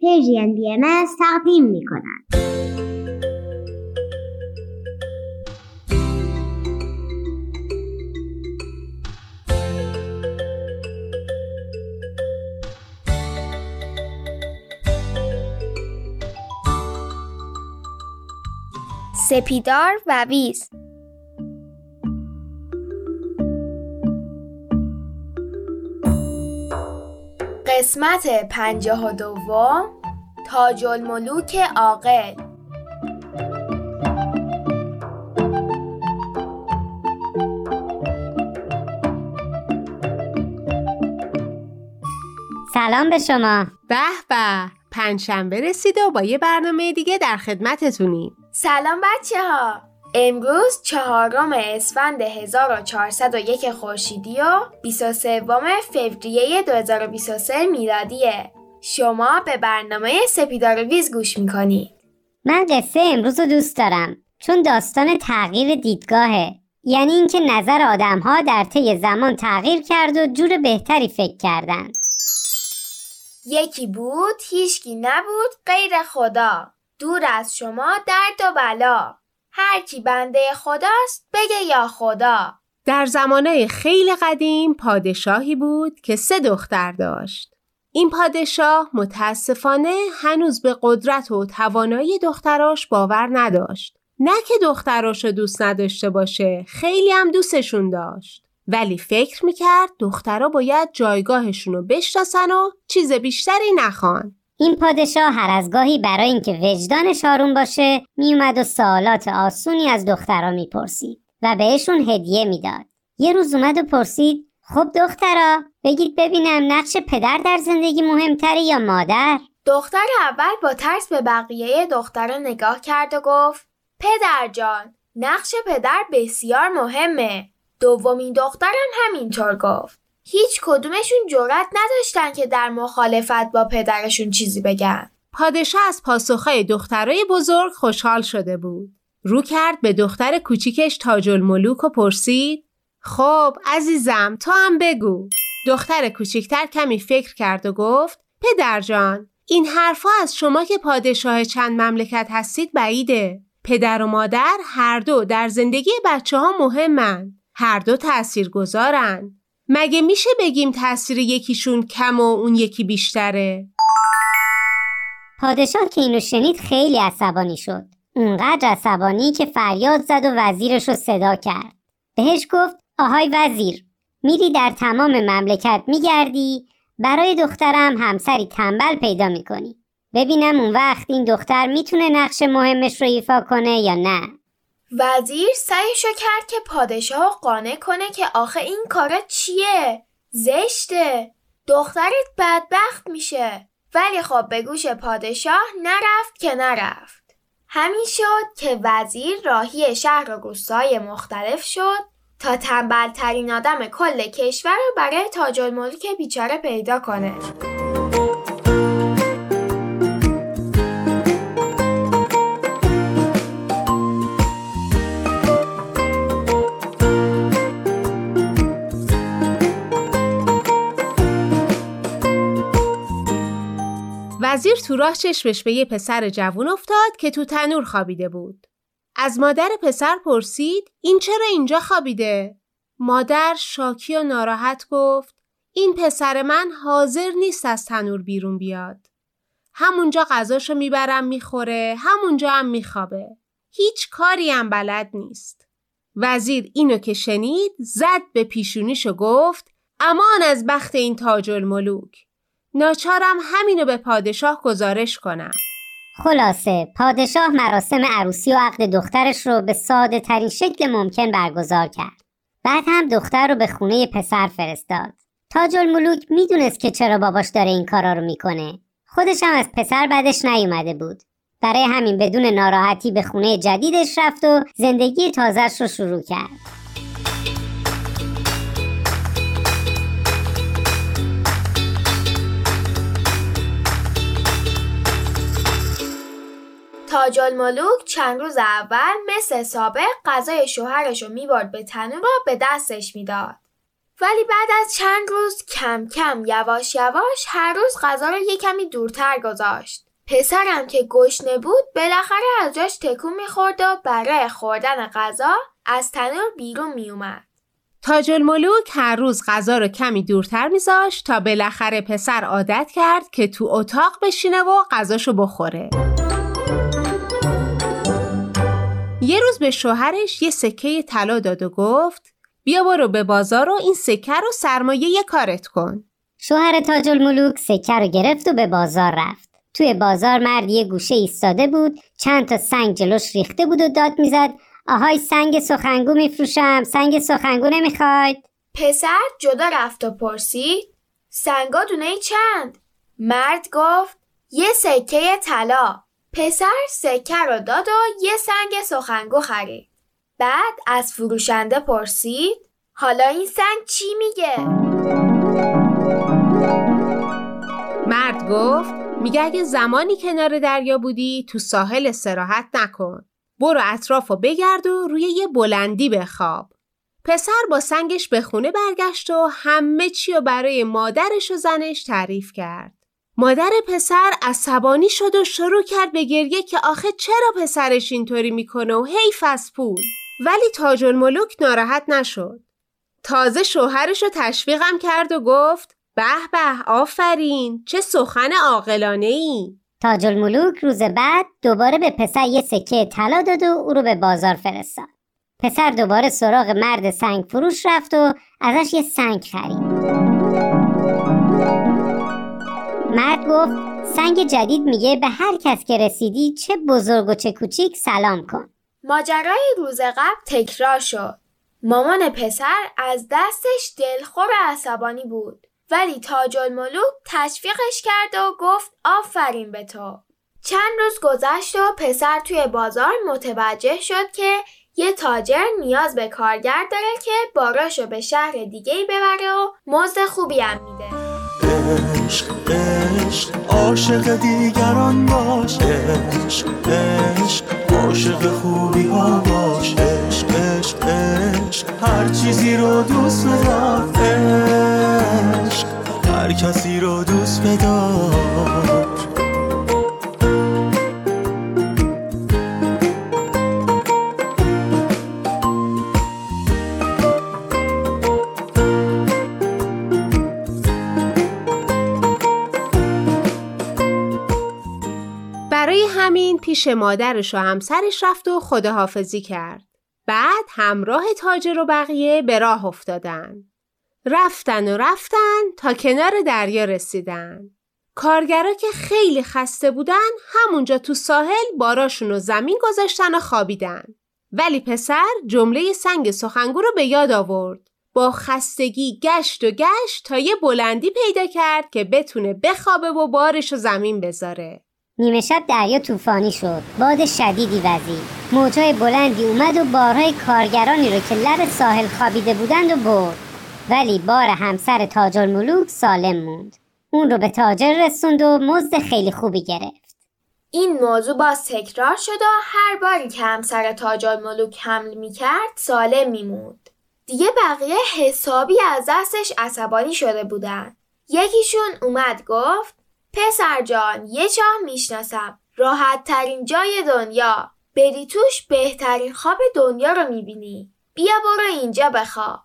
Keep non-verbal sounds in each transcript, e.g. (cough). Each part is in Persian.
پیجین بی تقدیم می کنند. سپیدار و ویز قسمت پنجاه و دوم تاج الملوک عاقل. سلام به شما. به به پنجشنبه رسیده و با یه برنامه دیگه در خدمتتونیم. سلام بچه ها امروز چهارم اسفند 1401 خورشیدی و 23 فوریه 2023 میلادیه. شما به برنامه سپیدار ویز گوش می‌کنید من قصه امروز رو دوست دارم چون داستان تغییر دیدگاهه. یعنی اینکه نظر آدم ها در طی زمان تغییر کرد و جور بهتری فکر کردن. یکی بود هیچکی نبود غیر خدا. دور از شما درد و بلا. هر کی بنده خداست بگه یا خدا. در زمانه خیلی قدیم پادشاهی بود که سه دختر داشت. این پادشاه متاسفانه هنوز به قدرت و توانایی دختراش باور نداشت. نه که دختراش دوست نداشته باشه خیلی هم دوستشون داشت. ولی فکر می‌کرد دخترها باید جایگاهشون رو بشناسن و چیز بیشتری نخوان. این پادشاه هر از گاهی برای اینکه وجدانش آروم باشه میومد و سوالات آسونی از دخترها می‌پرسید و بهشون هدیه می‌داد. یه روز اومد و پرسید خب دخترا بگید ببینم نقش پدر در زندگی مهمتره یا مادر؟ دختر اول با ترس به بقیه دخترا نگاه کرد و گفت پدر جان نقش پدر بسیار مهمه. دومین دخترم همینطور گفت. هیچ کدومشون جرأت نداشتن که در مخالفت با پدرشون چیزی بگن. پادشاه از پاسخهای دخترای بزرگ خوشحال شده بود. رو کرد به دختر کوچیکش تاج الملوک و پرسید خب عزیزم تو هم بگو. دختر کوچیکتر کمی فکر کرد و گفت پدر جان این حرفها از شما که پادشاه چند مملکت هستید بعیده. پدر و مادر هر دو در زندگی بچه ها مهمن. هر دو تأثیر گذارن. مگه میشه بگیم تاثیر یکیشون کم و اون یکی بیشتره؟ پادشاه که اینو شنید خیلی عصبانی شد. اونقدر عصبانی که فریاد زد و وزیرش رو صدا کرد. بهش گفت آهای وزیر میری در تمام مملکت میگردی برای دخترم همسری تنبل پیدا می‌کنی. ببینم اون وقت این دختر می‌تونه نقش مهمش رو ایفا کنه یا نه. وزیر سعیشو کرد که پادشاه قانع کنه که آخه این کارا چیه؟ زشته. دخترت بدبخت میشه. ولی خب به گوش پادشاه نرفت که نرفت. همین شد که وزیر راهی شهر و روستای مختلف شد تا تنبل ترین آدم کل کشور رو برای تاج الملک بیچاره پیدا کنه. وزیر تو راه چشمش به یه پسر جوون افتاد که تو تنور خوابیده بود. از مادر پسر پرسید این چرا اینجا خوابیده؟ مادر شاکی و ناراحت گفت این پسر من حاضر نیست از تنور بیرون بیاد. همونجا غذاشو می‌برم می‌خوره همونجا هم میخوابه. هیچ کاری هم بلد نیست. وزیر اینو که شنید زد به پیشونیش گفت امان از بخت این تاج الملوک. ناچارم همینو به پادشاه گزارش کنم. خلاصه پادشاه مراسم عروسی و عقد دخترش رو به ساده ترین شکل ممکن برگزار کرد. بعد هم دختر رو به خونه پسر فرستاد. تاج الملوک می‌دونست که چرا باباش داره این کارا رو می‌کنه. خودش هم از پسر بعدش نیومده بود. برای همین بدون ناراحتی به خونه جدیدش رفت و زندگی تازهش رو شروع کرد. تاج الملوک چند روز اول مثل سابق غذای شوهرش رو می‌برد به تنور و به دستش می‌داد. ولی بعد از چند روز کم کم یواش یواش هر روز غذا رو یه کمی دورتر گذاشت. پسرم که گشنه بود بالاخره از جاش تکون می‌خورد و برای خوردن غذا از تنور بیرون میومد. تاج الملوک هر روز غذا رو کمی دورتر میذاشت تا بالاخره پسر عادت کرد که تو اتاق بشینه و غذاشو بخوره. یه روز به شوهرش یه سکه طلا داد و گفت بیا برو به بازار و این سکه رو سرمایه کارت کن. شوهر تاج الملوک سکه رو گرفت و به بازار رفت. توی بازار مرد یه گوشه ایستاده بود چند تا سنگ جلوش ریخته بود و داد می‌زد آهای سنگ سخنگو میفروشم سنگ سخنگو نمی‌خواید پسر جدا رفت و پرسید سنگا دونه چند مرد گفت یه سکه طلا پسر سکه رو داد و یه سنگ سخنگو خرید بعد از فروشنده پرسید حالا این سنگ چی میگه؟ مرد گفت میگه اگه زمانی کنار دریا بودی تو ساحل استراحت نکن برو اطراف و بگرد و روی یه بلندی بخواب. پسر با سنگش به خونه برگشت و همه چی رو برای مادرش و زنش تعریف کرد. مادر پسر عصبانی شد و شروع کرد به گریه که آخه چرا پسرش اینطوری می‌کنه و حیف از پول. ولی تاج الملوک ناراحت نشد. تازه شوهرش رو تشویقم کرد و گفت به به آفرین چه سخن عاقلانه ای. تاج الملوک روز بعد دوباره به پسر یه سکه طلا داد و او رو به بازار فرستاد. پسر دوباره سراغ مرد سنگ فروش رفت و ازش یه سنگ خرید. مرد گفت سنگ جدید میگه به هر کس که رسیدی چه بزرگ و چه کوچیک سلام کن. ماجرای روز قبل تکرار شد. مامان پسر از دستش دلخور و عصبانی بود. ولی تاج الملوک تشویقش کرد و گفت آفرین به تو. چند روز گذشت و پسر توی بازار متوجه شد که یه تاجر نیاز به کارگر داره که باراشو به شهر دیگه ببره و مزد خوبی هم میده. عشق عشق عاشق دیگران باش عشق عشق عاشق خوبی ها باش عشق عشق عشق هر چیزی رو دوست بدار. عشق هر کسی رو دوست بدار. پیش مادرش و همسرش رفت و خداحافظی کرد. بعد همراه تاجر و بقیه به راه افتادن. رفتن و رفتن تا کنار دریا رسیدن. کارگرا که خیلی خسته بودن همونجا تو ساحل باراشون رو زمین گذاشتن و خوابیدن. ولی پسر جمله سنگ سخنگو رو به یاد آورد. با خستگی گشت و گشت تا یه بلندی پیدا کرد که بتونه بخوابه و بارش رو زمین بذاره. نیمه شب دریا طوفانی شد. باد شدیدی وزید. موجای بلندی اومد و بارهای کارگرانی رو که لب ساحل خوابیده بودند و برد. ولی بار همسر تاج الملوک سالم موند. اون رو به تاجر رسوند و مزد خیلی خوبی گرفت. این موضوع باز تکرار شد و هر باری که همسر تاج الملوک حمل می‌کرد سالم میموند. دیگه بقیه حسابی از دستش عصبانی شده بودن. یکیشون اومد گفت پسر جان یه چاه می‌شناسم راحت ترین جای دنیا بری توش بهترین خواب دنیا رو می‌بینی بیا برو اینجا بخواب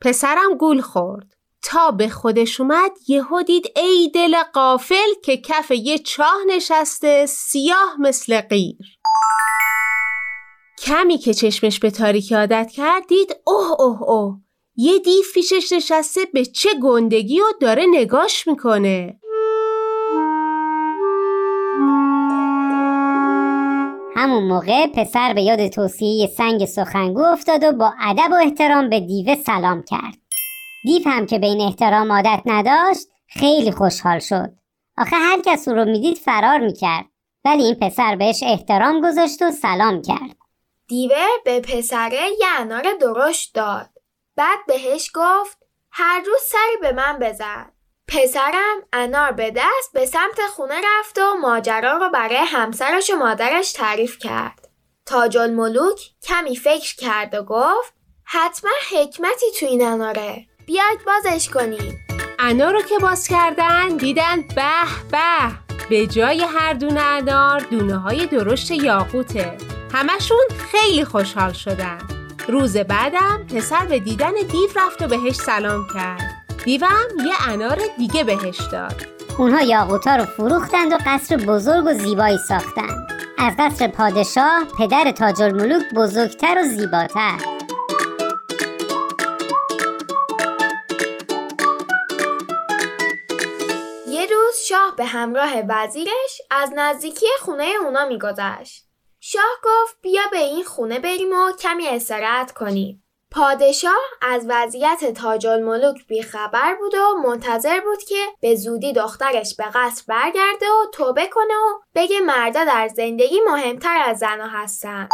پسرم گول خورد. تا به خودش اومد یهو دید ای دل قافل که کف یه چاه نشسته سیاه مثل غیر. کمی که چشمش به تاریکی عادت کرد دید اوه اوه اوه یه دیو پیشش نشسته به چه گندگی و داره نگاش می‌کنه. همون موقع پسر به یاد توصیه سنگ سخنگو افتاد و با ادب و احترام به دیوه سلام کرد. دیو هم که به این احترام عادت نداشت خیلی خوشحال شد. آخه هر کس او رو می‌دید فرار می‌کرد. ولی این پسر بهش احترام گذاشت و سلام کرد. دیوه به پسره یه انار درشت داد. بعد بهش گفت هر روز سری به من بزن. پسرم انار به دست به سمت خونه رفت و ماجرا رو برای همسرش و مادرش تعریف کرد. تاج الملوک کمی فکر کرد و گفت حتما حکمتی تو این اناره. بیاید بازش کنیم. انار رو که باز کردن دیدن به به. به جای هر دونه انار دونه های درشت یاقوته. همشون خیلی خوشحال شدن. روز بعدم پسر به دیدن دیو رفت و بهش سلام کرد. دیوم یه انار دیگه بهش داد اونها یاقوتا رو فروختند و قصر بزرگ و زیبایی ساختند از قصر پادشاه پدر تاج الملوک بزرگتر و زیباتر یه روز شاه به همراه وزیرش از نزدیکی خونه اونا میگذشت. شاه گفت بیا به این خونه بریم و کمی استراحت کنیم. پادشاه از وضعیت تاج الملوک بیخبر بود و منتظر بود که به زودی دخترش به قصر برگرده و توبه کنه و بگه مردا در زندگی مهمتر از زنها هستن.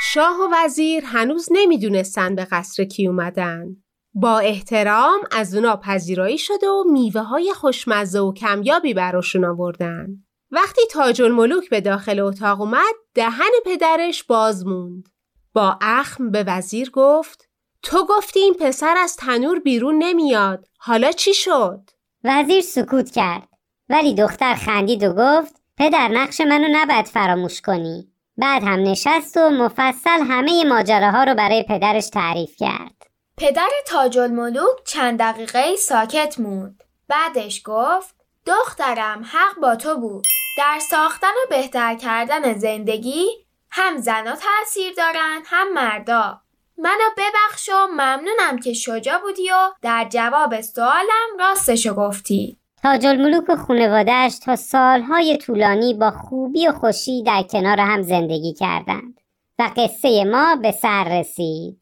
شاه و وزیر هنوز نمی‌دونستن به قصر کی اومدن. با احترام از اونا پذیرایی شده و میوه های خوشمزه و کمیابی براشون آوردن. وقتی تاج الملوک به داخل اتاق اومد دهن پدرش باز موند. با اخم به وزیر گفت تو گفتی این پسر از تنور بیرون نمیاد حالا چی شد؟ وزیر سکوت کرد ولی دختر خندید و گفت پدر نقش منو نباید فراموش کنی بعد هم نشست و مفصل همه ماجراها رو برای پدرش تعریف کرد پدر تاج الملوک چند دقیقه ساکت موند. بعدش گفت دخترم حق با تو بود. در ساختن و بهتر کردن زندگی هم زنا تاثیر دارن هم مردا. منو ببخش و ممنونم که شجا بودی و در جواب سوالم راستشو گفتی. تاج الملوک و خانوادهش تا سالهای طولانی با خوبی و خوشی در کنار هم زندگی کردند و قصه ما به سر رسید.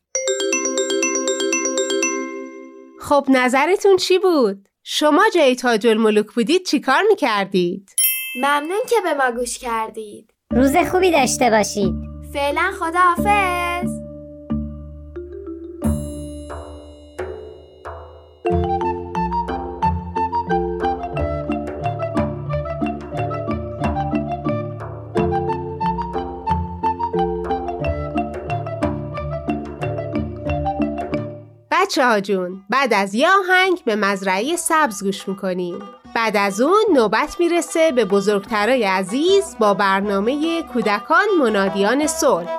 خب نظرتون چی بود؟ شما جای تاج الملوک بودید چیکار می‌کردید؟ ممنون که به ما گوش کردید. روز خوبی داشته باشید. فعلا خداحافظ. بچه ها جون بعد از یه آهنگ به مزرعه سبز گوش می‌کنیم بعد از اون نوبت می‌رسه به بزرگترای عزیز با برنامه کودکان منادیان صلح.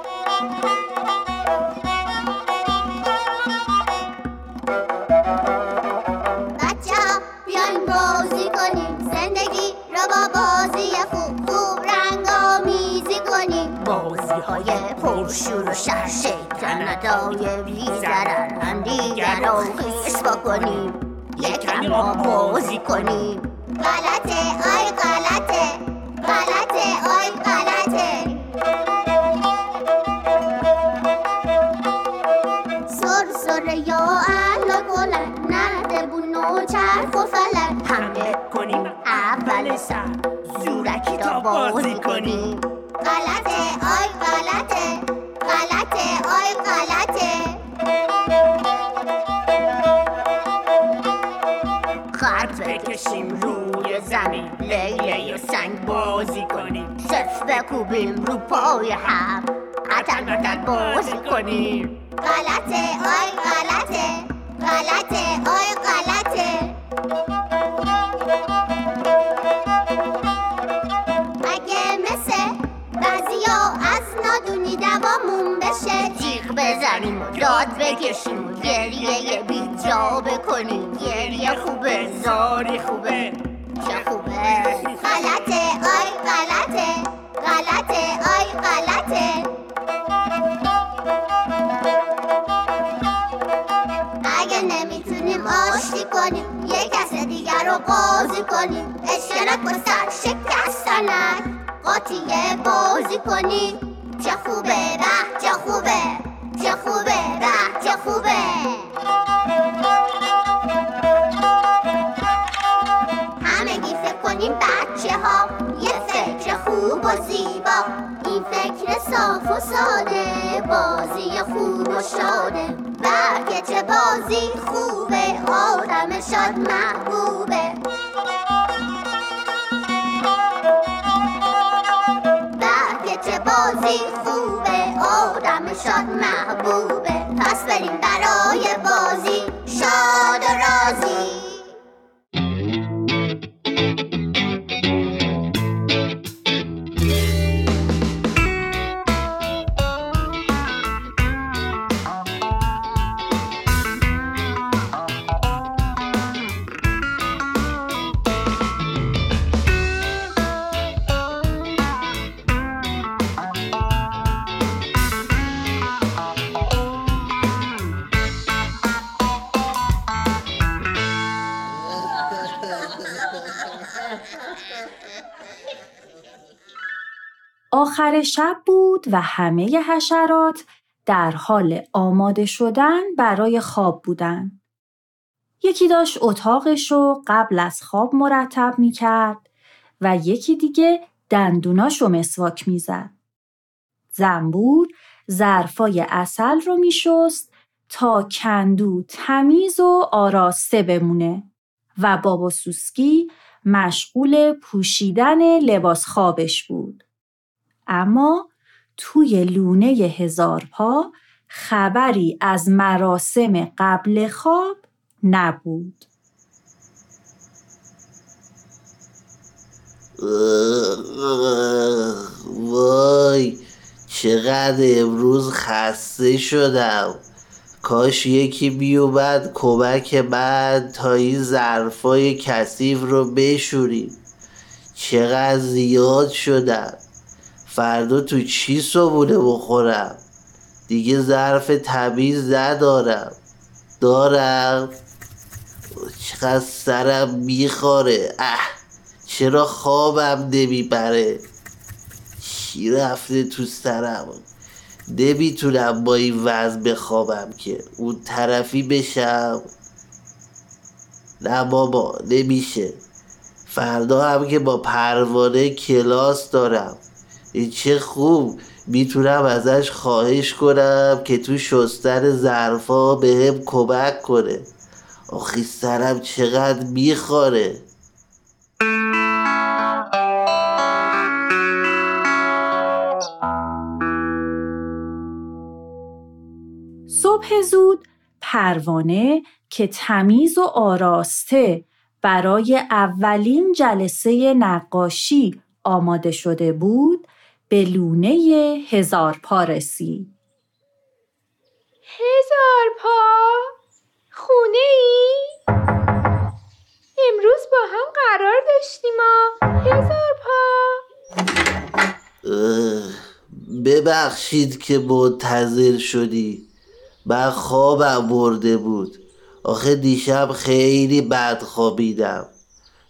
بچه ها بیاین بازی کنیم. زندگی را با بازی خوب خوب رنگ آمیزی کنیم. بازی های پرشور و شهر شیطنتای بیزرر هم دیگر را خیس کنیم یکم ما بازی کنیم. غلطه آی غلطه. غلطه آی غلطه. سر سر یا اهل گلن نرده بون و چرخ و فلک. حمله کنیم اول سر. زورکی تا بازی کنیم. غلطه آی بکوبیم رو پای هم. قتل بتل بازی کنیم. غلطه آی غلطه. غلطه آی غلطه. اگه مثل بعضیا از نادونی دوامون بشه جیغ بزنیم داد بکشیم گریه بی جا بکنیم. گریه خوبه زاری خوبه. قاضی کنیم اشکنک و سر قاطیه بازی کنیم چه خوبه به چه خوبه. چه خوبه به چه خوبه. همگی فکر کنیم بچه ها. یه فکر خوب و زیبا. این فکر صاف و ساده. بازی خوب و شاده. برگه چه بازی خوبه. آدم شاد محبوبه. زندگی خوبه آدم شد محبوبه. پس بریم برای بازی. شاد و راضی. آخر شب بود و همه حشرات در حال آماده شدن برای خواب بودن. یکی داشت اتاقش رو قبل از خواب مرتب می کرد و یکی دیگه دندوناش رو مسواک می زد. زنبور ظرفای اصل رو می شست تا کندو تمیز و آراسته بمونه و بابا سوسکی مشغول پوشیدن لباس خوابش بود. اما توی لونه هزار پا خبری از مراسم قبل خواب نبود. وای چقدر امروز خسته شدم کاش یکی بیومد کمک من تا این ظرفای کثیف رو بشوریم. چقدر زیاد شدم. فردا تو چی صبونه بخورم؟ دیگه ظرف تمیز ندارم. دارم؟ چقدر سرم می‌خوره. اه چرا خوابم نمی‌بره؟ چی رفته تو سرم؟ نمی‌تونم با این وضع بخوابم که. اون طرفی بشم. نه بابا نمیشه. فردا هم که با پروانه کلاس دارم. این چه خوب. می‌تونم ازش خواهش کنم که تو شستن ظرفا به هم کمک کنه. آخی سرم چقدر می‌خوره. پروانه که تمیز و آراسته برای اولین جلسه نقاشی آماده شده بود به لونه هزار پا رسید. هزار پا خونه ای؟ امروز با هم قرار داشتیم هزار پا ببخشید که منتظر شدی من خوابم برده بود. آخه دیشب خیلی بد خوابیدم.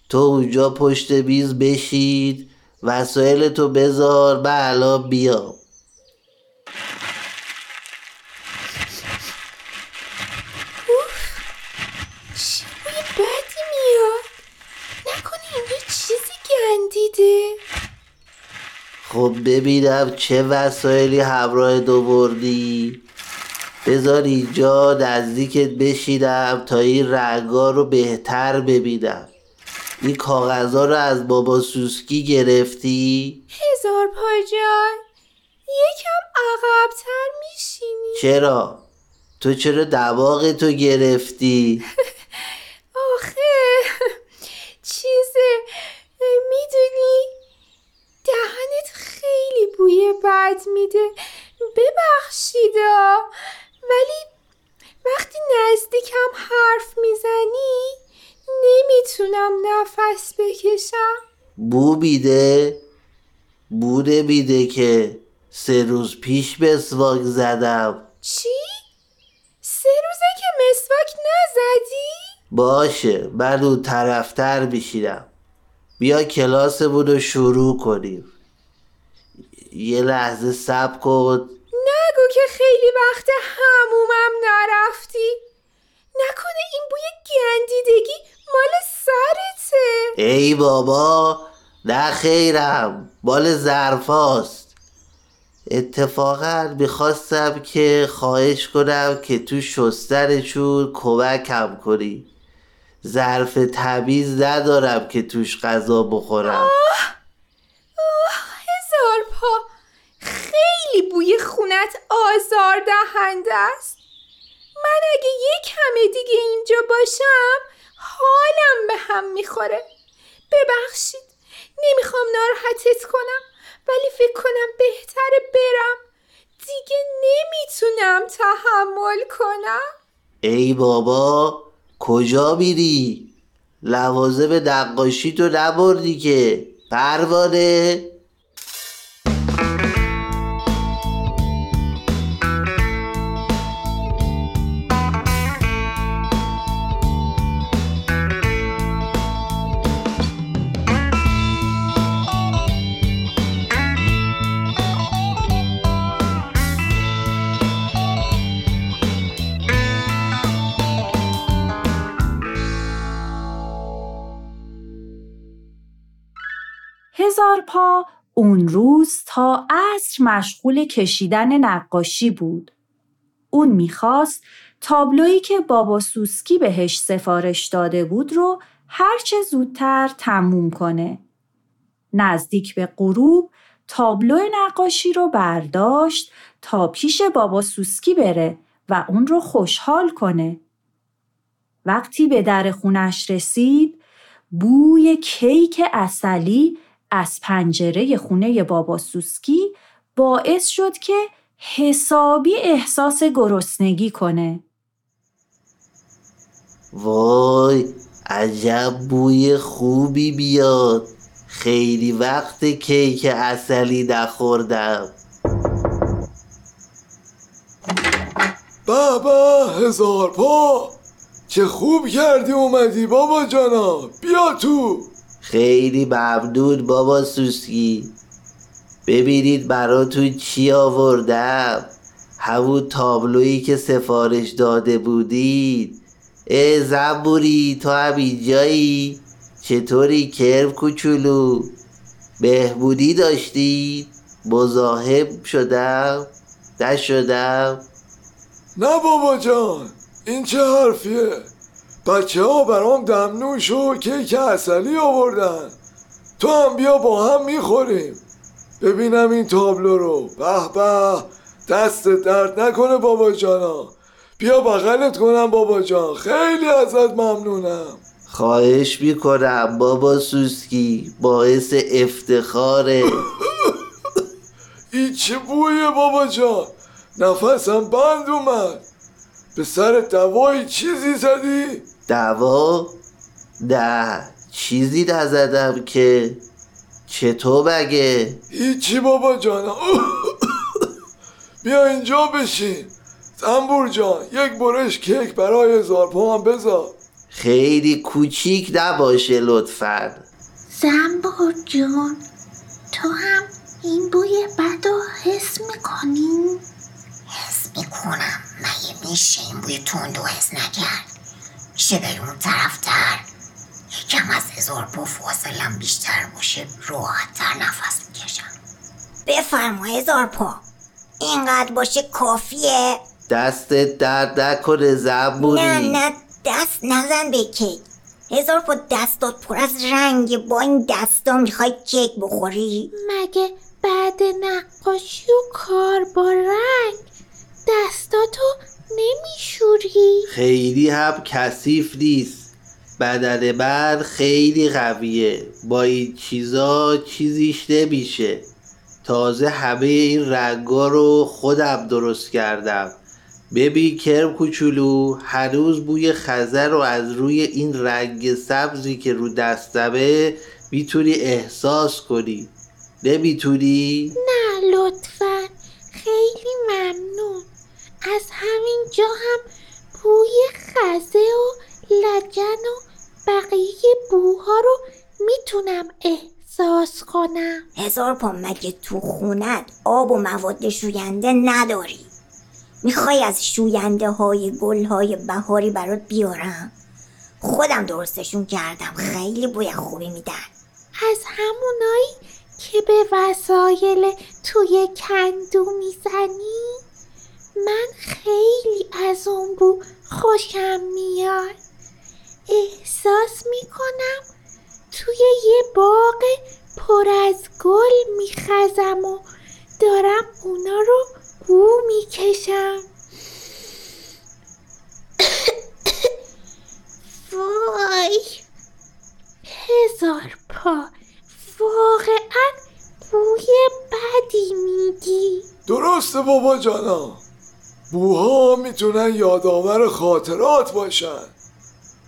تو اونجا پشت میز بشید وسایل تو بذار من الان بیام. خب ببینم چه وسایلی همراه دو بردی. بذار اینجا نزدیکت بشینم تا این رنگا رو بهتر ببینم این کاغذها رو از بابا سوسکی گرفتی؟ هزار پاجان یکم عقبتر میشینی چرا؟ تو چرا دماغ تو گرفتی؟ (laughs) آخه چیزه می‌دونی دهنت خیلی بوی بد میده ببخشیدا ولی وقتی نزدیکم حرف می‌زنی نمی‌تونم نفس بکشم بو بیده؟ بو نمیده که سه روز پیش مسواک زدم چی؟ سه روزه که مسواک نزدی؟ باشه من اون طرفتر میشینم بیا کلاسمون رو شروع کنیم یه لحظه سب کن که خیلی وقت همومم نرفتی. نکنه این بوی گندیدگی مال سرته. ای بابا نه خیرم مال ظرفاست. اتفاقا می‌خواستم که خواهش کنم که تو شستنشون کمکم کنی. ظرف تمیز ندارم که توش غذا بخورم. آه هزار پا خیلی بوی خونت آزار دهنده است. من اگه یک همه دیگه اینجا باشم حالم به هم می‌خوره. ببخشید نمی‌خوام ناراحتت کنم ولی فکر کنم بهتره برم. دیگه نمی‌تونم تحمل کنم. ای بابا کجا میری؟ لوازم نقاشی تو نبردی که پروانه. اون روز تا عصر مشغول کشیدن نقاشی بود. اون می‌خواست تابلویی که بابا سوسکی بهش سفارش داده بود رو هرچه زودتر تموم کنه. نزدیک به غروب تابلو نقاشی رو برداشت تا پیش بابا سوسکی بره و اون رو خوشحال کنه. وقتی به در خونش رسید بوی کیک اصلی از پنجره خونه بابا سوسکی باعث شد که حسابی احساس گرسنگی کنه. وای عجب بوی خوبی بیاد. خیلی وقت کیک اصلی نخوردم. بابا هزار پا. چه خوب کردی اومدی بابا جانا بیا تو. خیلی ممنون بابا سوسکی. ببینید براتون چی آوردم. همون تابلویی که سفارش داده بودید. ای زنبوری تو هم اینجایی؟ چطوری کرم کوچولو؟ بهبودی داشتید مزاحم شدم؟ نشدم؟ نه بابا جان این چه حرفیه؟ بچه ها برام دمنوش و کیک اصلی آوردن. تو هم بیا با هم می‌خوریم. ببینم این تابلو رو. به به دست درد نکنه بابا جانا. بیا بغلت کنم بابا جان. خیلی ازت ممنونم. خواهش می‌کنم بابا سوسکی. باعث افتخاره. (laughs) این چه بویه بابا جان؟ نفسم بند اومد. به سر دوایی چیزی زدی؟ دوا؟ نه چیزی نزدم که چطور بگه؟ هیچی بابا جان بیا اینجا بشین زنبور جان یک برش کیک برای زارپا هم بذار خیلی کوچیک نباشه لطفا زنبور جون تو هم این بوی بد رو حس می‌کنی؟ حس می‌کنم مگه میشه این بوی تند و حس نکرد میشه بری اون طرفتر یکم از هزار پا فاصلم بیشتر باشه راحتتر نفس می‌کشم. بفرما هزار پا اینقدر باشه کافیه. دستت درد نکنه زنبوری نه نه دست نزن به کیک. هزار پا دستات پر از رنگ. با این دستا می‌خوای کیک بخوری؟ مگه بعد نقاشی و کار با رنگ دستاتو نمیشوری. خیلی هم کثیف نیست. بدن من خیلی قویه. با این چیزا چیزیش نمیشه. تازه همه این رنگا رو خودم درست کردم. ببین کرم کوچولو هنوز بوی خزر رو از روی این رنگ سبزی که رو دستمه می‌تونی احساس کنی. نمی‌تونی؟ نه لطفا. خیلی ممنون. از همین جا هم بوی خزه و لگن و بقیه بوها رو می‌تونم احساس کنم. هزار پا مگه تو خونت آب و مواد شوینده نداری؟ می‌خوای از شوینده های گل های بهاری برات بیارم؟ خودم درستشون کردم خیلی بوی خوبی میدن. از همونایی که به وسایل توی کندو می‌زنی؟ من خیلی از اون بو خوشم میاد. احساس می‌کنم توی یه باغ پر از گل میخزم و دارم اونا رو بو می‌کشم. (coughs) وای. هزار پا. واقعا بوی بدی میدی درسته بابا جانا. بوها می‌تونن یادآور خاطرات باشن.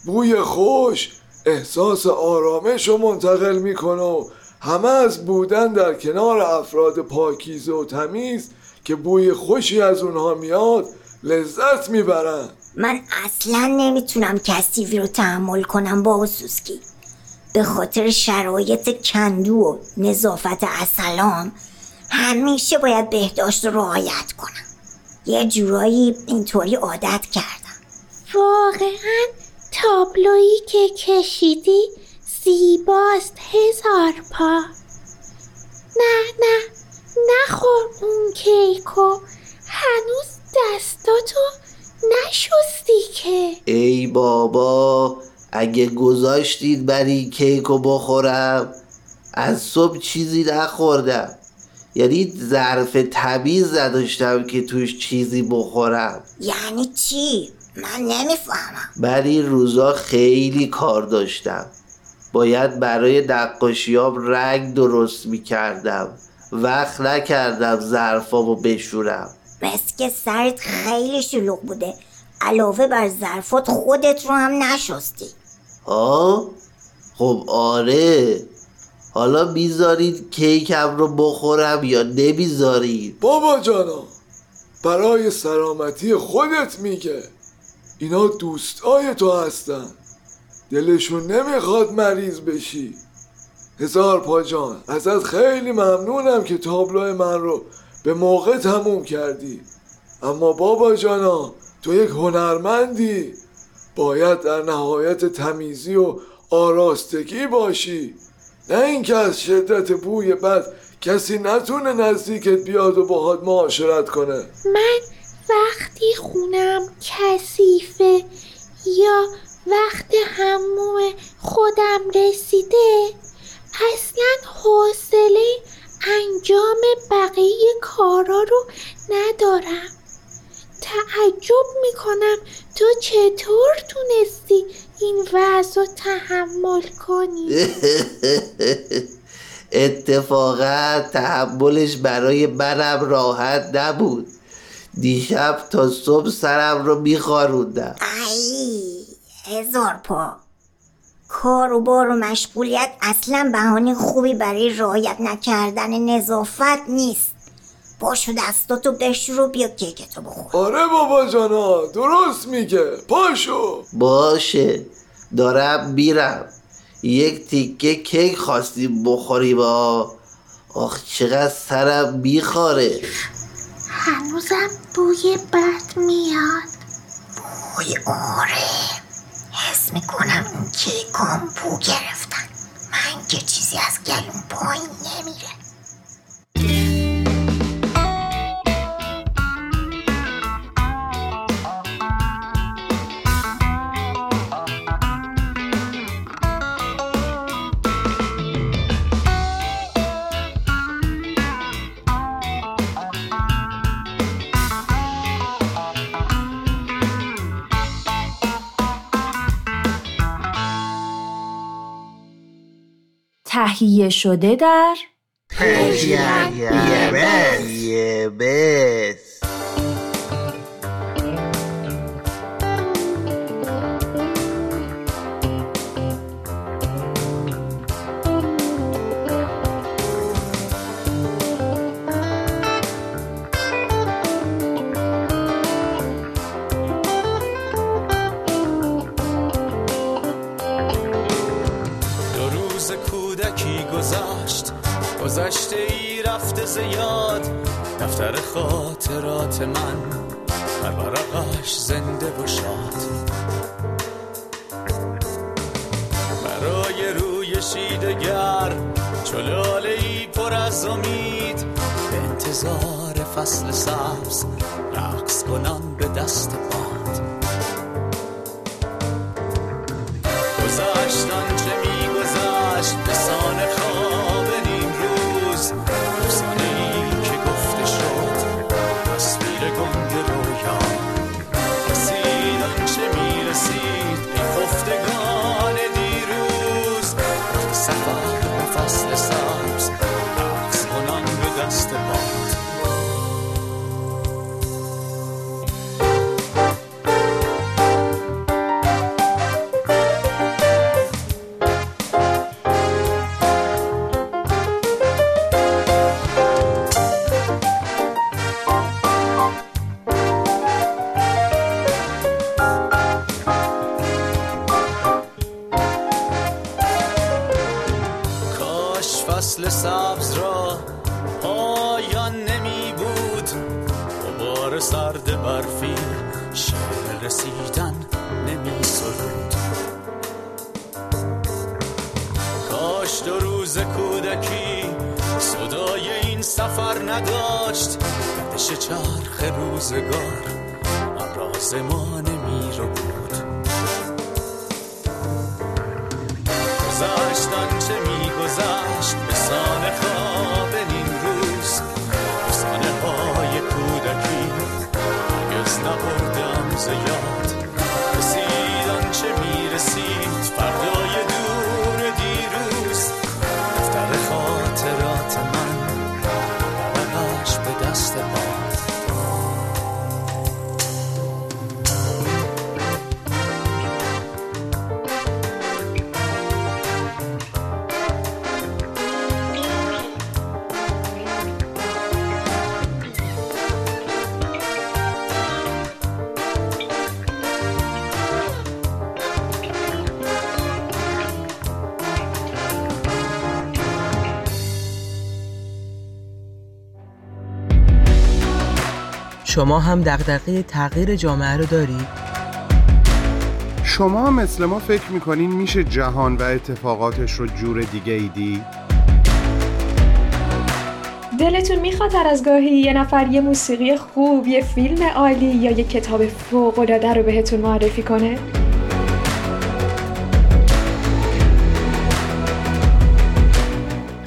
بوی خوش احساس آرامش رو منتقل می‌کنه و همه از بودن در کنار افراد پاکیزه و تمیز که بوی خوشی از اونها میاد لذت می‌برن. من اصلا نمی‌تونم کسیفی رو تحمل کنم با سوسکی به خاطر شرایط کندو و نظافت اصلام همیشه باید بهداشت رو رعایت کنم. یه جورایی اینطوری عادت کردم. واقعا تابلویی که کشیدی زیباست هزار پا. نخور اون کیکو. هنوز دستاتو نشستی که. ای بابا اگه گذاشتید بری کیکو بخورم از صبح چیزی نخوردم. یعنی ظرف تمیز نداشتم که توش چیزی بخورم. یعنی چی؟ من نمی‌فهمم. من این روزا خیلی کار داشتم. باید برای نقاشیام رنگ درست می‌کردم. وقت نکردم ظرفامو بشورم. مثل که سرت خیلی شلوغ بوده. علاوه بر ظرفات خودت رو هم نشستی. ها؟ خب آره. حالا می‌ذارید کیکم رو بخورم یا نمی‌ذارید بابا جانا برای سلامتی خودت میگه. اینا دوستای تو هستن. دلشون نمی‌خواد مریض بشی. هزار پاجان ازت خیلی ممنونم که تابلو من رو به موقع تموم کردی. اما بابا جانا تو یک هنرمندی. باید در نهایت تمیزی و آراستگی باشی. نه اینکه از شدت بوی بد کسی نتونه نزدیکت بیاد و باهات معاشرت کنه. من وقتی خونم کثیفه یا وقت هموم خودم رسیده اصلا حوصله انجام بقیه کارا رو ندارم. تعجب می‌کنم. تو چطور تونستی این وضع رو تحمل کنی؟ (laughs) اتفاقا تحملش برای منم راحت نبود. دیشب تا صبح سرم رو میخاروندم. ای هزار پا. کار و بار و مشغولیت اصلا بهانه خوبی برای رعایت نکردن نظافت نیست. پاشو دستاتو بشور و بیا کیکتو بخور. آره بابا جانا درست میگه. پاشو. باشه. دارم میرم. یک تیکه کیک خواستیم بخوریم آه آخ چقدر سرم میخاره هنوزم بوی بد میاد. بوی آره. حس می‌کنم اون کیکام بو گرفتن. من که چیزی از گلون پایین نمیره تهیه شده در گذشته ای رفته زیاد دفتر خاطرات من بر ورقش زنده و شاد برای روی شیدگر چلاله ای پر از امید به انتظار فصل سبز رقص کنان به دست باد. گذشتن چه میگذشت به گذشتن چه میگذشت. به سان خواب این روز افسانه های کودکی. هرگز نبردم ز شما هم دغدغه تغییر جامعه رو دارید؟ شما مثل ما فکر می‌کنین میشه جهان و اتفاقاتش رو جور دیگه ای دید؟ دلتون می‌خواد هر از گاهی یه نفر یه موسیقی خوب، یه فیلم عالی یا یه کتاب فوق‌العاده رو بهتون معرفی کنه؟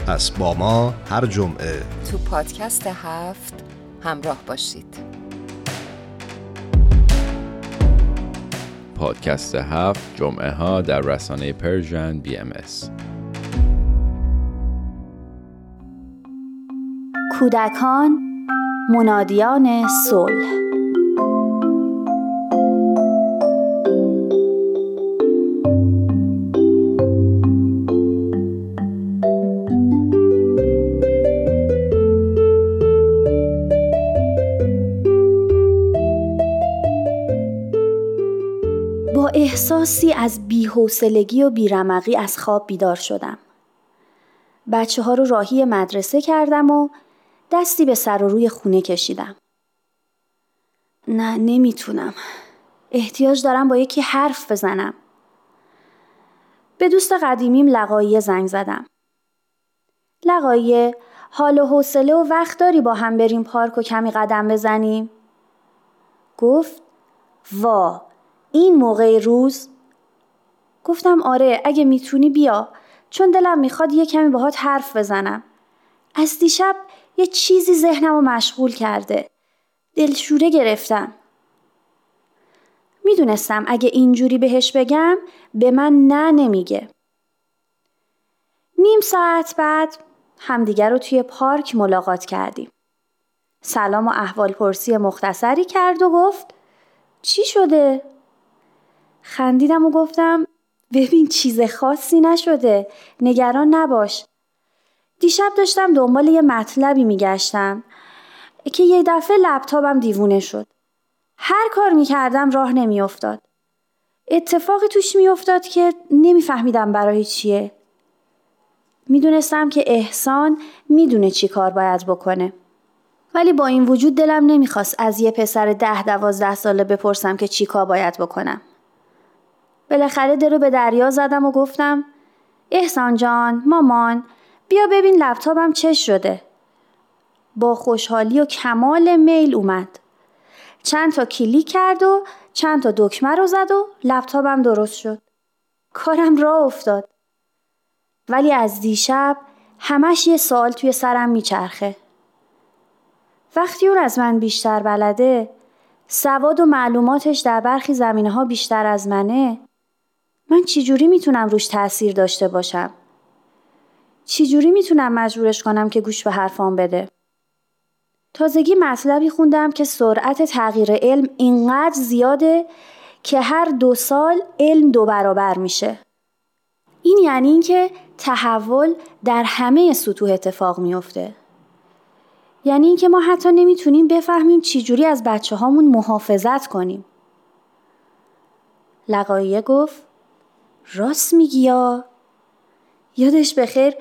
پس با ما هر جمعه تو پادکست هفت همراه باشید پادکست هفت جمعه ها در رسانه Persian BM. کودکان منادیان صلح احساسی از بیحوصلگی و بیرمقی از خواب بیدار شدم. بچه ها رو راهی مدرسه کردم و دستی به سر و روی خونه کشیدم. نه نمی‌تونم. احتیاج دارم با یکی حرف بزنم. به دوست قدیمیم لقایه زنگ زدم. لقایه حال و حوصله و وقت داری با هم بریم پارک و کمی قدم بزنیم؟ گفت وا این موقع روز؟ گفتم آره اگه می‌تونی بیا چون دلم می‌خواد یه کمی باهات حرف بزنم. از دیشب یه چیزی ذهنم رو مشغول کرده. دلشوره گرفتم. می‌دونستم اگه اینجوری بهش بگم به من نه نمیگه. نیم ساعت بعد همدیگر رو توی پارک ملاقات کردیم. سلام و احوال پرسی مختصری کرد و گفت چی شده؟ خندیدم و گفتم ببین چیز خاصی نشده. نگران نباش. دیشب داشتم دنبال یه مطلبی میگشتم که یه دفعه لپتاپم دیوونه شد. هر کار می‌کردم راه نمیافتاد. اتفاقی توش میافتاد که نمیفهمیدم برای چیه. می‌دونستم که احسان می‌دونه چی کار باید بکنه. ولی با این وجود دلم نمی‌خواست از یه پسر ده دوازده ساله بپرسم که چی کار باید بکنم. بالاخره درو به دریا زدم و گفتم احسان جان مامان بیا ببین لپتاپم چه شده. با خوشحالی و کمال میل اومد. چند تا کلیک کرد و چند تا دکمه رو زد و لپتاپم درست شد. کارم راه افتاد. ولی از دیشب همش یه سوال توی سرم میچرخه. وقتی اون از من بیشتر بلده سواد و معلوماتش در برخی زمینه ها بیشتر از منه من چجوری می‌تونم روش تاثیر داشته باشم؟ چجوری می‌تونم مجبورش کنم که گوش به حرفام بده؟ تازگی مطلبی خوندم که سرعت تغییر علم اینقدر زیاده که هر دو سال علم دو برابر میشه. این یعنی اینکه تحول در همه سطوح اتفاق میافته. یعنی اینکه ما حتی نمی‌تونیم بفهمیم چجوری از بچه هامون محافظت کنیم. لقایه گفت راست میگی یا؟ یادش بخیر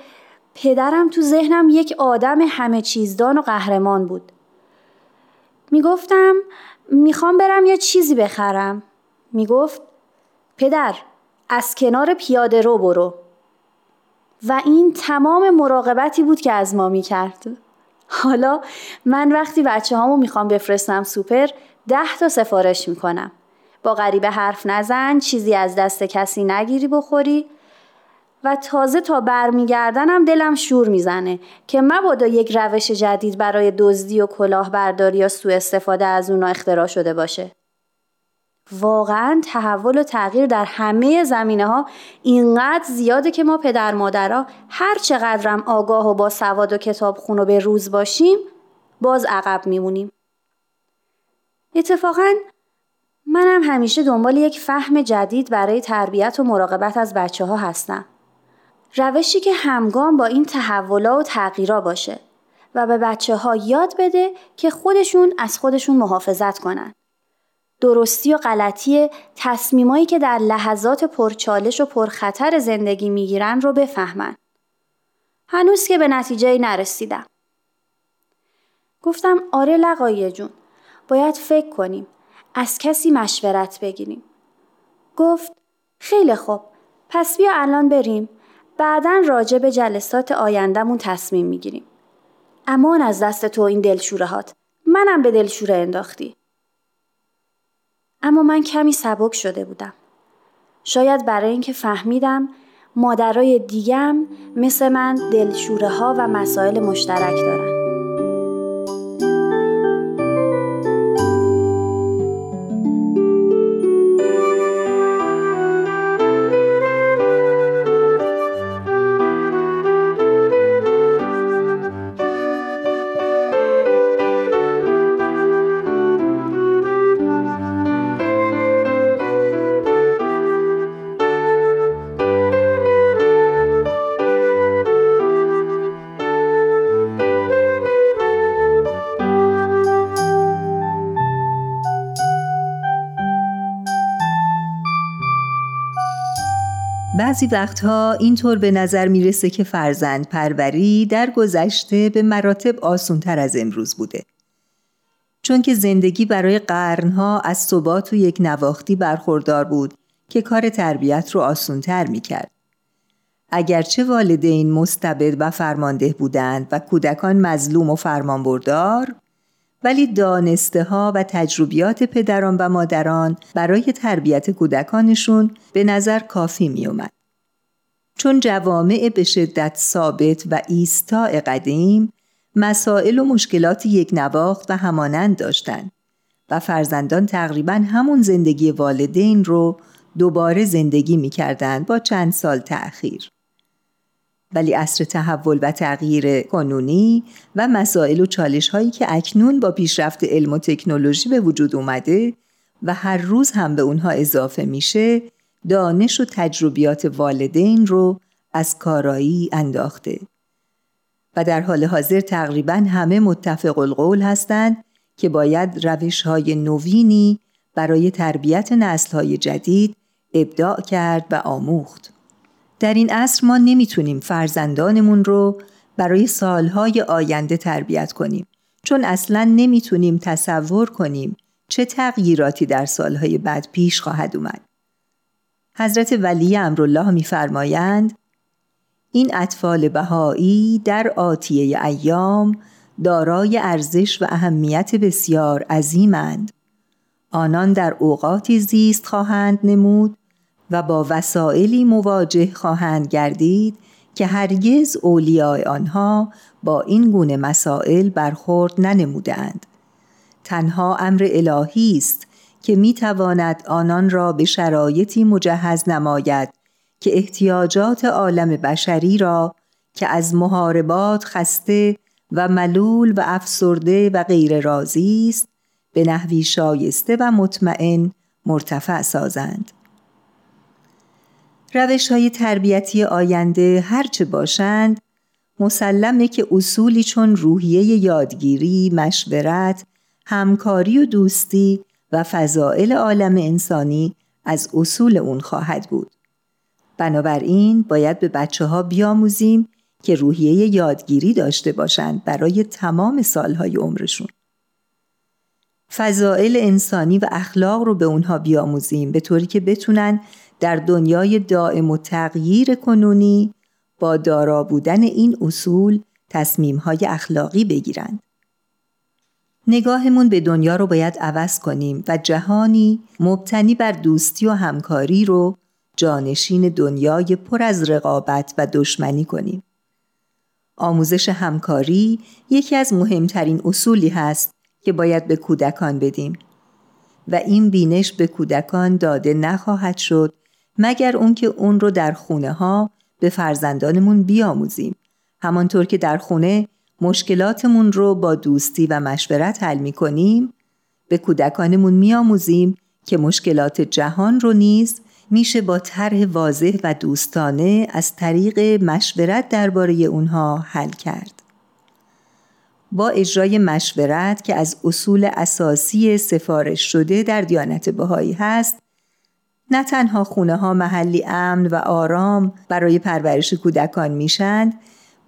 پدرم تو ذهنم یک آدم همه چیزدان و قهرمان بود. می‌گفتم می‌خوام برم یه چیزی بخرم. می‌گفت پدر از کنار پیاده رو برو. و این تمام مراقبتی بود که از ما می‌کرد. حالا من وقتی بچه هامو می‌خوام بفرستم سوپر ده تا سفارش می‌کنم. با غریبه حرف نزن چیزی از دست کسی نگیری بخوری و تازه تا برمیگردنم دلم شور می‌زنه که مبادا یک روش جدید برای دزدی و کلاهبرداری یا سوء استفاده از اونا اختراع شده باشه واقعا تحول و تغییر در همه زمینه ها اینقدر زیاده که ما پدر مادرها هر چقدرم آگاه و با سواد و کتاب خون و به روز باشیم باز عقب میمونیم. اتفاقا منم همیشه دنبال یک فهم جدید برای تربیت و مراقبت از بچه ها هستم. روشی که همگام با این تحولا و تغییرا باشه و به بچه ها یاد بده که خودشون از خودشون محافظت کنن. درستی و غلطی تصمیمایی که در لحظات پرچالش و پرخطر زندگی می‌گیرن رو بفهمن. هنوز که به نتیجه نرسیدم. گفتم آره لقایه جون باید فکر کنیم. از کسی مشورت بگیریم. گفت خیلی خوب پس بیا الان بریم. بعدا راجع به جلسات آیندهمون تصمیم می‌گیریم. امان از دست تو این دلشورهات. منم به دلشوره انداختی. اما من کمی سبک شده بودم. شاید برای اینکه فهمیدم مادرای دیگم مثل من دلشوره ها و مسائل مشترک دارن. بعضی وقتها اینطور به نظر می‌رسه که فرزند پروری در گذشته به مراتب آسونتر از امروز بوده. چون که زندگی برای قرنها از ثبات و یک نواختی برخوردار بود که کار تربیت رو آسونتر می‌کرد. اگرچه والدین مستبد و فرمانده بودند و کودکان مظلوم و فرمانبردار ولی دانسته ها و تجربیات پدران و مادران برای تربیت کودکانشون به نظر کافی می اومد. چون جوامع به شدت ثابت و ایستاع قدیم مسائل و مشکلات یک نواخت و همانند داشتند و فرزندان تقریبا همون زندگی والدین رو دوباره زندگی می با چند سال تأخیر. ولی اصر تحول و تغییر قانونی و مسائل و چالش هایی که اکنون با پیشرفت علم و تکنولوژی به وجود اومده و هر روز هم به اونها اضافه میشه دانش و تجربیات والدین رو از کارایی انداخته و در حال حاضر تقریبا همه متفق القول هستند که باید روش های نوینی برای تربیت نسل های جدید ابداع کرد و آموخت. در این عصر ما نمی‌تونیم فرزندانمون رو برای سالهای آینده تربیت کنیم چون اصلا نمی‌تونیم تصور کنیم چه تغییراتی در سالهای بعد پیش خواهد اومد. حضرت ولی امرالله میفرمایند این اطفال بهایی در آتیه ایام دارای ارزش و اهمیت بسیار عظیمند. آنان در اوقاتی زیست خواهند نمود و با وسائلی مواجه خواهند گردید که هرگز اولیاء آنها با این گونه مسائل برخورد ننمودند. تنها امر الهی است که می تواند آنان را به شرایطی مجهز نماید که احتیاجات عالم بشری را که از محاربات خسته و ملول و افسرده و غیر راضی است به نحوی شایسته و مطمئن مرتفع سازند. روش های تربیتی آینده هرچه باشند مسلمه که اصولی چون روحیه یادگیری، مشورت، همکاری و دوستی و فضائل عالم انسانی از اصول اون خواهد بود. بنابراین باید به بچه ها بیاموزیم که روحیه یادگیری داشته باشند برای تمام سالهای عمرشون. فضائل انسانی و اخلاق رو به اونها بیاموزیم به طوری که بتونن در دنیای دائم و تغییر کنونی با دارا بودن این اصول تصمیمهای اخلاقی بگیرند. نگاهمون به دنیا رو باید عوض کنیم و جهانی مبتنی بر دوستی و همکاری رو جانشین دنیای پر از رقابت و دشمنی کنیم. آموزش همکاری یکی از مهمترین اصولی هست که باید به کودکان بدیم و این بینش به کودکان داده نخواهد شد مگر اون که اون رو در خونه ها به فرزندانمون بیاموزیم همانطور که در خونه مشکلاتمون رو با دوستی و مشورت حل می کنیم به کودکانمون میآموزیم که مشکلات جهان رو نیز میشه با طرح واضح و دوستانه از طریق مشورت درباره اونها حل کرد. با اجرای مشورت که از اصول اساسی سفارش شده در دیانت بهایی هست نه تنها خونه ها محلی امن و آرام برای پرورش کودکان میشند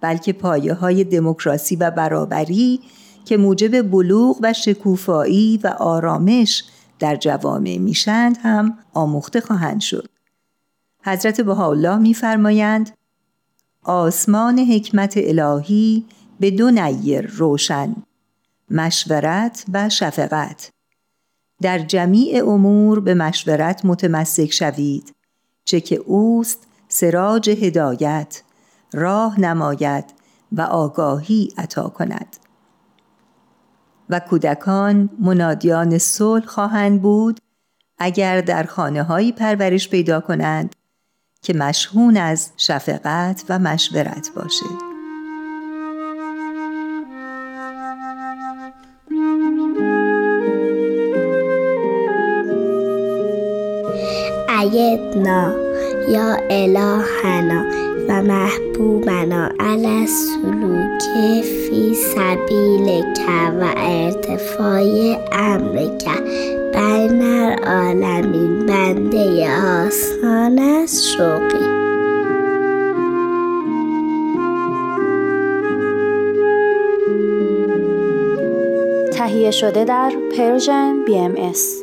بلکه پایه های دموکراسی و برابری که موجب بلوغ و شکوفایی و آرامش در جوامع میشند هم آموخته خواهند شد. حضرت بهاءالله میفرمایند آسمان حکمت الهی به دو نیر روشن مشورت و شفقت در جمیع امور به مشورت متمسک شوید چه که اوست سراج هدایت راه نماید و آگاهی عطا کند. و کودکان منادیان صلح خواهند بود اگر در خانه هایی پرورش پیدا کنند که مشهون از شفقت و مشورت باشه. ایدنا یا الهنا و محبوبنا علی السلوک فی سبیلک و ارتفاع امرک بین العالمین بنده آستانش شوقی تهیه شده در Persian BMS.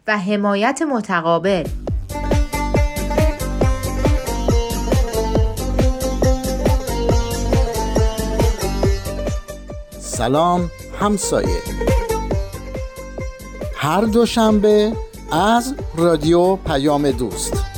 حمایت متقابل. سلام همسایه. هر دوشنبه از رادیو پیام دوست.